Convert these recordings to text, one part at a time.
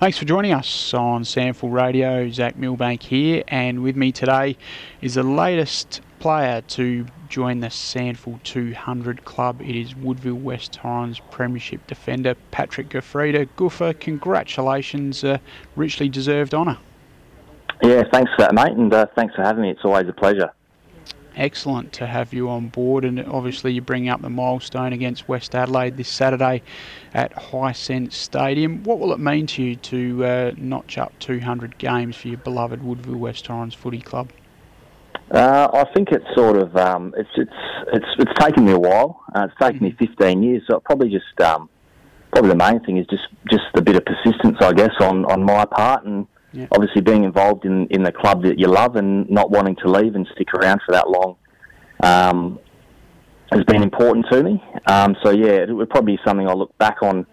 Thanks for joining us on SANFL Radio. Zach Milbank here, and with me today is the latest player to join the SANFL 200 club. It is Woodville West Torrens Premiership defender Patrick Giuffreda. Guffer, congratulations, uh, richly deserved honour. Yeah, thanks for that, mate, and uh, thanks for having me. It's always a pleasure excellent to have you on board. And obviously, you bring up the milestone against West Adelaide this Saturday at High Hisense Stadium. What will it mean to you to uh, notch up 200 games for your beloved Woodville West Torrens Footy Club? Uh, I think it's sort of um, it's it's it's it's taken me a while. Uh, it's taken mm-hmm. me 15 years, so probably just um, probably the main thing is just just a bit of persistence, I guess, on on my part and yeah. Obviously, being involved in, in the club that you love and not wanting to leave and stick around for that long um, has been important to me. Um, so, yeah, it would probably be something I'll look back on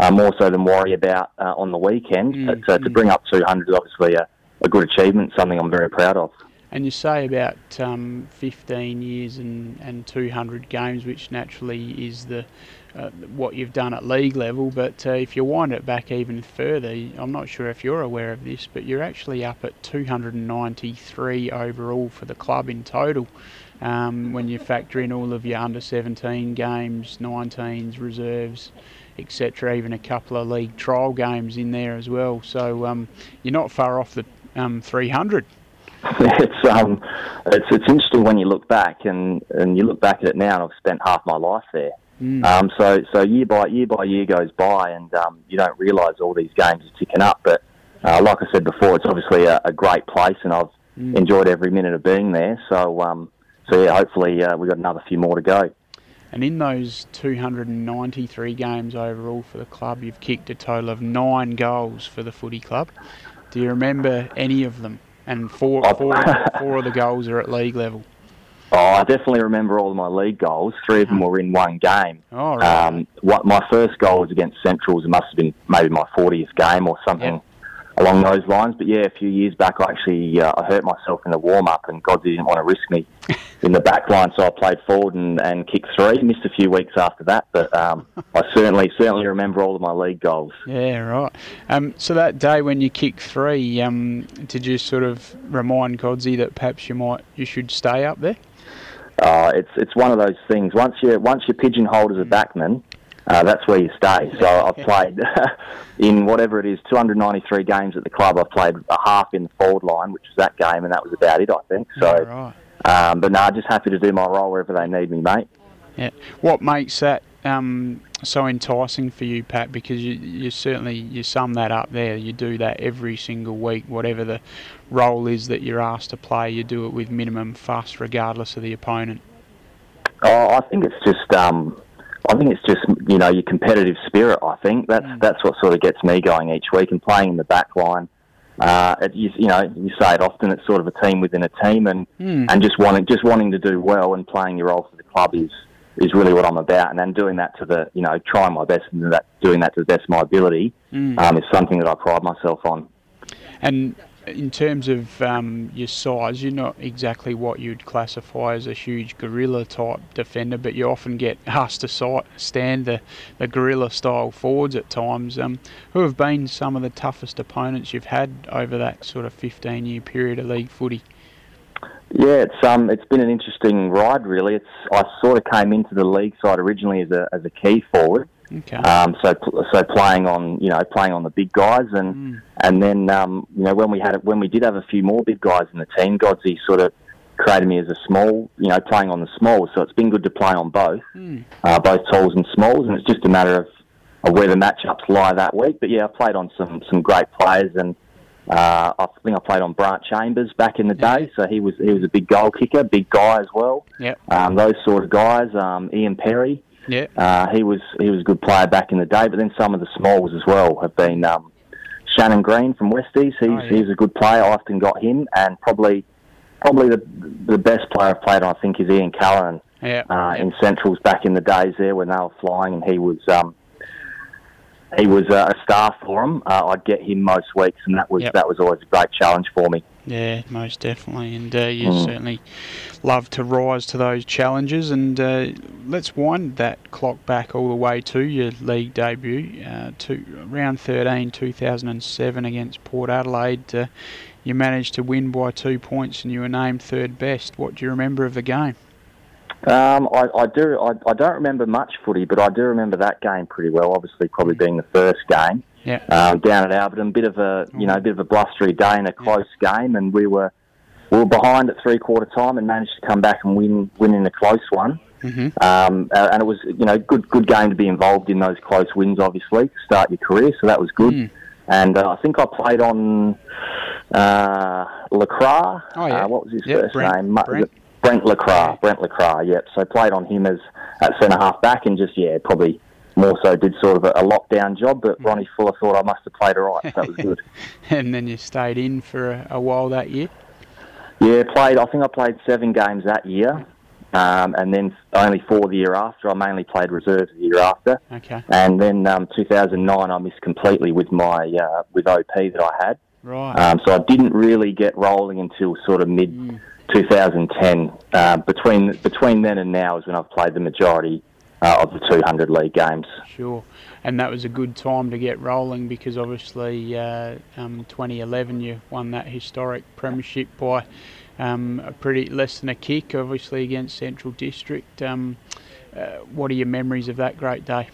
uh, more so than worry about uh, on the weekend. Mm, but uh, to mm. bring up 200 is obviously a, a good achievement, something I'm very proud of. And you say about um, 15 years and, and 200 games, which naturally is the what you've done at league level. But uh, if you wind it back even further, I'm not sure if you're aware of this, but you're actually up at 293 overall for the club in total. Um, when you factor in all of your under 17 games, 19s, reserves, etc., even a couple of league trial games in there as well. So um, you're not far off the um, 300. it's um, it's it's interesting when you look back and, and you look back at it now. And I've spent half my life there. Mm. Um, so so year by year by year goes by, and um, you don't realise all these games are ticking up. But uh, like I said before, it's obviously a, a great place, and I've mm. enjoyed every minute of being there. So um, so yeah, hopefully uh, we've got another few more to go. And in those 293 games overall for the club, you've kicked a total of nine goals for the footy club. Do you remember any of them? and four, four, four of the goals are at league level. Oh, I definitely remember all of my league goals. Three of them were in one game. Oh, right. Um, what my first goal was against Centrals. It must have been maybe my 40th game or something. Yep along those lines. But yeah, a few years back, I actually uh, I hurt myself in the warm up, and God didn't want to risk me in the back line, so I played forward and, and kicked three. Missed a few weeks after that, but um, I certainly certainly remember all of my league goals. Yeah, right. Um, so that day when you kicked three, um, did you sort of remind Godsey that perhaps you might you should stay up there? Uh, it's it's one of those things. Once you once you're pigeonholed as a mm. backman, uh, that's where you stay. So I've played in whatever it is, 293 games at the club. I've played a half in the forward line, which was that game, and that was about it, I think. So, right. um, but no, just happy to do my role wherever they need me, mate. Yeah. What makes that um, so enticing for you, Pat? Because you, you certainly you sum that up there. You do that every single week, whatever the role is that you're asked to play. You do it with minimum fuss, regardless of the opponent. Oh, I think it's just um, I think it's just you know your competitive spirit. I think that's mm. that's what sort of gets me going each week and playing in the back line. Uh, it, you, you, know, you say it often. It's sort of a team within a team, and mm. and just wanting just wanting to do well and playing your role for the club is is really what I'm about. And then doing that to the you know trying my best and that doing that to the best of my ability mm. um, is something that I pride myself on. And in terms of um, your size, you're not exactly what you'd classify as a huge gorilla type defender, but you often get asked to stand the, the gorilla style forwards at times. Um, who have been some of the toughest opponents you've had over that sort of 15 year period of league footy? Yeah, it's um, it's been an interesting ride. Really, it's I sort of came into the league side originally as a as a key forward, Okay. Um, so so playing on you know playing on the big guys and mm. and then um, you know when we had when we did have a few more big guys in the team, Godsey sort of created me as a small you know playing on the smalls. So it's been good to play on both, mm. uh, both talls and smalls, and it's just a matter of, of where the matchups lie that week. But yeah, I played on some some great players and. Uh, I think I played on Brant Chambers back in the day, so he was he was a big goal kicker, big guy as well. Yeah, um, those sort of guys. Um, Ian Perry, yeah. Uh, he was he was a good player back in the day, but then some of the smalls as well have been um, Shannon Green from Westies. He's oh, yeah. he's a good player. I often got him, and probably probably the the best player I've played on I think is Ian Callinan. Yeah. Uh, in Centrals back in the days there when they were flying, and he was um, he was uh, a star for him. Uh, I'd get him most weeks, and that was yep. that was always a great challenge for me. Yeah, most definitely, and uh, you mm. certainly love to rise to those challenges. And uh, let's wind that clock back all the way to your league debut, uh, to round 13, 2007 against Port Adelaide. Uh, you managed to win by two points, and you were named third best. What do you remember of the game? Um, I, I, do. I, I, don't remember much footy, but I do remember that game pretty well. Obviously, probably being the first game. Yeah. Um, down at Alberton, bit of a you know, bit of a blustery day and a close yeah. game, and we were we were behind at three quarter time and managed to come back and win win in a close one. Mm-hmm. Um, and it was you know good good game to be involved in those close wins, obviously to start your career. So that was good. Mm. And uh, I think I played on uh, Lacroix. Oh yeah. Uh, what was his yep, first Brent, name? Brent. Brent Lacroix. Brent Lacroix. Yep. So played on him as at centre half back and just yeah probably more so did sort of a, a lockdown job, but mm. Ronnie Fuller thought I must have played all right, so that was good. and then you stayed in for a, a, while that year? Yeah, played. I think I played seven games that year, um, and then only four the year after. I mainly played reserves the year after. Okay. And then um, 2009, I missed completely with my uh, with OP that I had. Right. Um, so I didn't really get rolling until sort of mid mm. 2010. Uh, between between then and now is when I've played the majority uh, of the 200 league games. Sure, and that was a good time to get rolling because obviously uh, um, 2011 you won that historic premiership by um, a pretty less than a kick, obviously against Central District. Um, uh, what are your memories of that great day?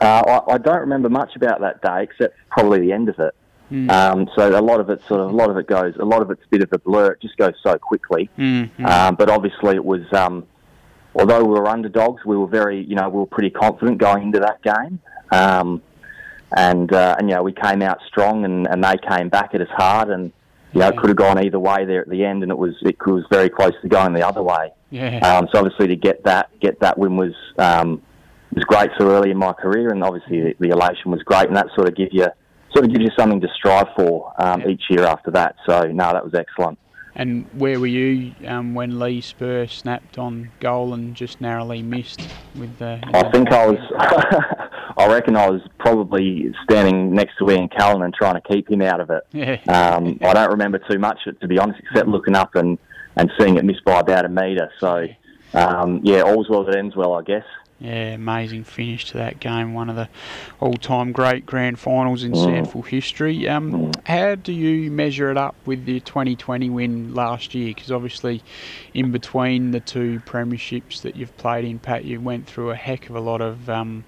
Uh, I, I, don't remember much about that day except probably the end of it. Mm. Um, so a lot of it sort of a lot of it goes a lot of it's a bit of a blur. It just goes so quickly. Mm-hmm. Um, but obviously it was um, although we were underdogs, we were very, you know, we were pretty confident going into that game. Um, and, uh, and, you know, we came out strong and, and they came back at us hard and, you know, it could have gone either way there at the end and it was, it was very close to going the other way. Yeah. Um, so obviously to get that, get that win was, um, was great so early in my career and obviously the, the elation was great and that sort of give you, sort of gives you something to strive for, um, each year after that. So no, that was excellent. And where were you um, when Lee Spur snapped on goal and just narrowly missed with the? I think I was. I reckon I was probably standing next to Ian Callinan trying to keep him out of it. Yeah. Um, I don't remember too much, to be honest, except looking up and, and seeing it miss by about a metre. So, um, yeah, all's well that ends well, I guess. Yeah, amazing finish to that game. One of the all-time great grand finals in mm. SANFL history. Um. How do you measure it up with the 2020 win last year? Because obviously, in between the two premierships that you've played in, Pat, you went through a heck of a lot of um,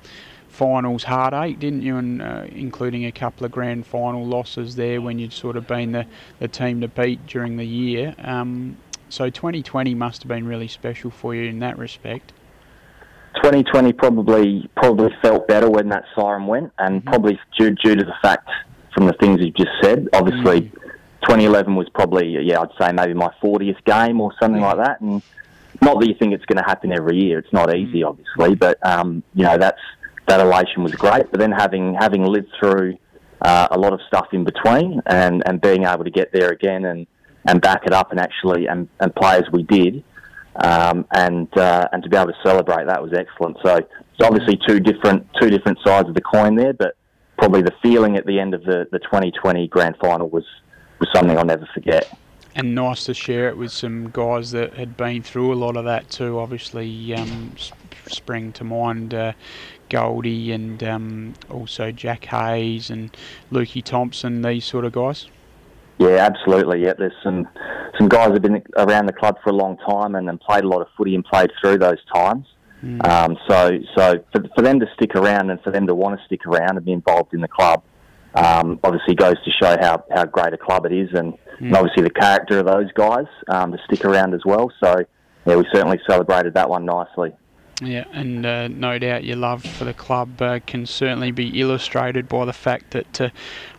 finals heartache, didn't you? And uh, including a couple of grand final losses there when you'd sort of been the, the team to beat during the year. Um, so 2020 must have been really special for you in that respect. 2020 probably probably felt better when that siren went, and mm-hmm. probably due, due to the fact from the things you've just said. Obviously, mm-hmm. 2011 was probably yeah, I'd say maybe my 40th game or something like that, and not that you think it's going to happen every year. It's not easy, mm-hmm. obviously, but um, you know that's that elation was great. But then having having lived through uh, a lot of stuff in between, and and being able to get there again and and back it up and actually and, and play as we did um, and uh, and to be able to celebrate that was excellent. So it's obviously two different two different sides of the coin there, but probably the feeling at the end of the, the 2020 grand final was was something I'll never forget. And nice to share it with some guys that had been through a lot of that too. Obviously, um, spring to mind uh, Goldie and um, also Jack Hayes and Lukey Thompson, these sort of guys. Yeah, absolutely. Yeah, there's some some guys have been around the club for a long time and, and played a lot of footy and played through those times. Mm. Um, so, so for, for them to stick around and for them to want to stick around and be involved in the club, um, obviously goes to show how, how great a club it is, and, mm. and obviously the character of those guys um, to stick around as well. So, yeah, we certainly celebrated that one nicely. Yeah, and uh, no doubt your love for the club uh, can certainly be illustrated by the fact that uh,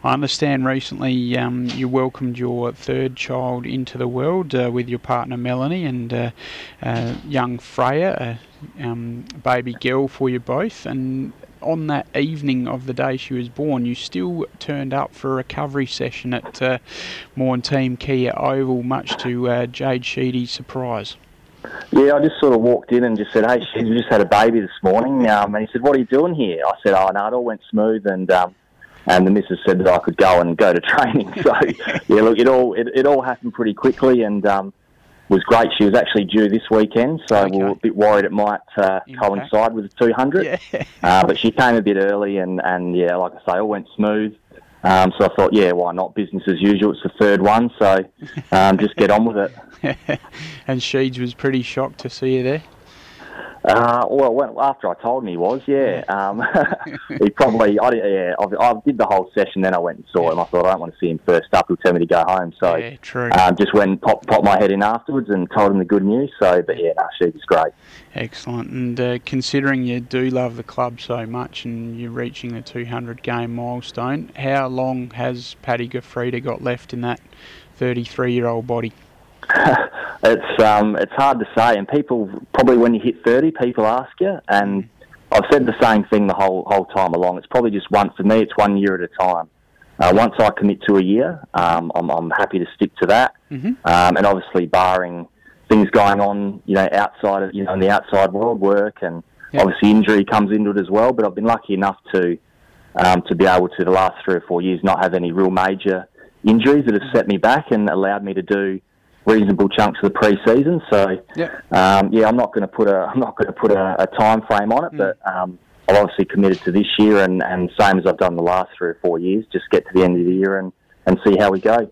I understand recently um, you welcomed your third child into the world uh, with your partner Melanie and uh, uh, young Freya, a um, baby girl for you both. And on that evening of the day she was born, you still turned up for a recovery session at uh, Thiem Kia Oval, much to Jade Sheedy's surprise. Yeah, I just sort of walked in and just said, "Hey, she just had a baby this morning." Um, and he said, "What are you doing here?" I said, "Oh, no, it all went smooth, and um, and the missus said that I could go and go to training. So yeah, look, it all it, it all happened pretty quickly, and um, was great. She was actually due this weekend, so Okay. we were a bit worried it might uh, coincide with the 200. Yeah. Uh, but she came a bit early, and, and yeah, like I say, all went smooth. Um, so I thought, yeah, why not? Business as usual. It's the third one, so um, just get on with it. and Sheeds was pretty shocked to see you there. Uh, well, when, after I told him he was, yeah. Um, he probably, I, di- yeah, I, I did the whole session, then I went and saw him. I thought I don't want to see him first up. He'll tell me to go home. So yeah, true. um, just went and popped, popped my head in afterwards and told him the good news. So, but yeah, no, she was great. Excellent. And uh, considering you do love the club so much and you're reaching the 200 game milestone, how long has Paddy Giuffreda got left in that 33 year old body? it's um, it's hard to say, and people probably when you hit thirty, people ask you, and I've said the same thing the whole whole time along. It's probably just one for me. It's one year at a time. Uh, once I commit to a year, um, I'm, I'm happy to stick to that, Mhm. um, and obviously barring things going on, you know, outside of you know in the outside world, work, and Yeah. obviously injury comes into it as well. But I've been lucky enough to um, to be able to the last three or four years not have any real major injuries that have set me back and allowed me to do reasonable chunks of the pre-season. So Yeah. um, yeah, I'm not going to put a I'm not going to put a, a time frame on it, Mm. but um, I've obviously committed to this year and, and same as I've done the last three or four years, just get to the end of the year and, and see how we go.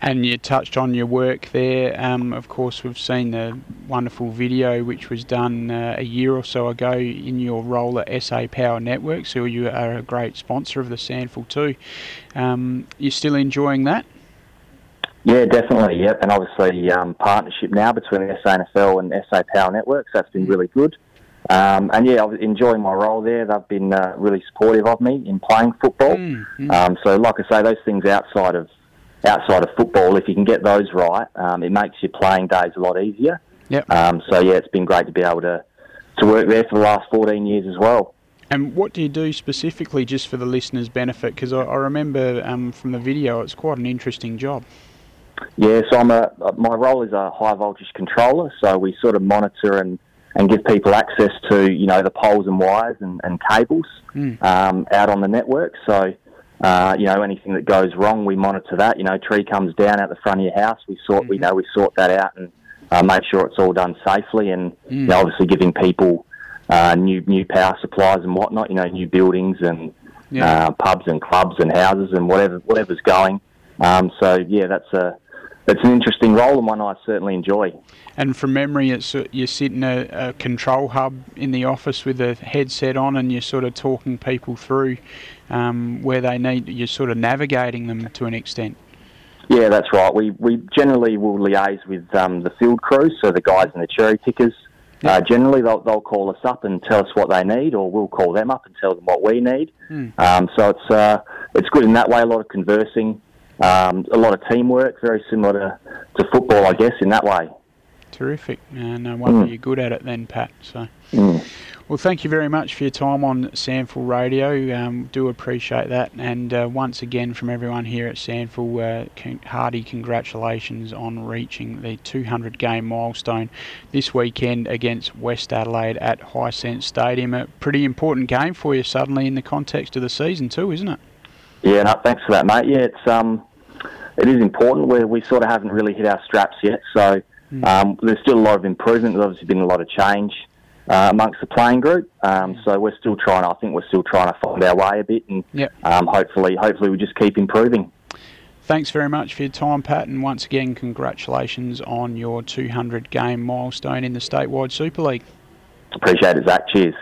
And you touched on your work there. Um, of course, we've seen the wonderful video which was done uh, a year or so ago in your role at SA Power Network. So you are a great sponsor of the SANFL too. Um, you're still enjoying that? Yeah, definitely. Yep, and obviously um, partnership now between the SANFL and SA Power Networks. That's been really good. Um, and yeah, I'm enjoying my role there. They've been uh, really supportive of me in playing football. Mm, mm. Um, so, like I say, those things outside of outside of football, if you can get those right, um, it makes your playing days a lot easier. Yep. Um, so yeah, it's been great to be able to to work there for the last 14 years as well. And what do you do specifically, just for the listeners' benefit? Because I, I remember um, from the video, it's quite an interesting job. Yeah, so I'm a my role is a high voltage controller. So we sort of monitor and, and give people access to you know the poles and wires and, and cables Mm. um, out on the network. So uh, you know anything that goes wrong, we monitor that. You know, tree comes down out the front of your house, we sort we Mhm. know we sort that out and uh, make sure it's all done safely. And you Mm. know, obviously giving people uh, new new power supplies and whatnot. You know, new buildings and Yeah. uh, pubs and clubs and houses and whatever whatever's going. Um, so yeah, that's a that's an interesting role and one I certainly enjoy. And from memory, it's uh, you sit in a, a control hub in the office with a headset on, and you're sort of talking people through um, where they need. You're sort of navigating them to an extent. Yeah, that's right. We we generally will liaise with um, the field crews, so the guys and the cherry pickers. Yeah. Uh, generally, they'll, they'll call us up and tell us what they need, or we'll call them up and tell them what we need. Hmm. Um, so it's uh, it's good in that way. A lot of conversing, um, a lot of teamwork, very similar to, to football, I guess, in that way. Terrific. Uh, no wonder Mm. you're good at it then, Pat. So. Mm. Well, thank you very much for your time on SANFL Radio. Um, do appreciate that. And uh, once again, from everyone here at SANFL, uh, con- hearty congratulations on reaching the 200 game milestone this weekend against West Adelaide at High Hisense Stadium. A pretty important game for you, suddenly, in the context of the season, too, isn't it? Yeah, no, thanks for that, mate. Yeah, it's um, it is important. We we sort of haven't really hit our straps yet, so Mm. um, there's still a lot of improvement. There's obviously been a lot of change uh, amongst the playing group. Um, so we're still trying. I think we're still trying to find our way a bit, and Yep. um, hopefully, hopefully, we just keep improving. Thanks very much for your time, Pat, and once again, congratulations on your 200 game milestone in the statewide Super League. Appreciate it, Zach. Cheers.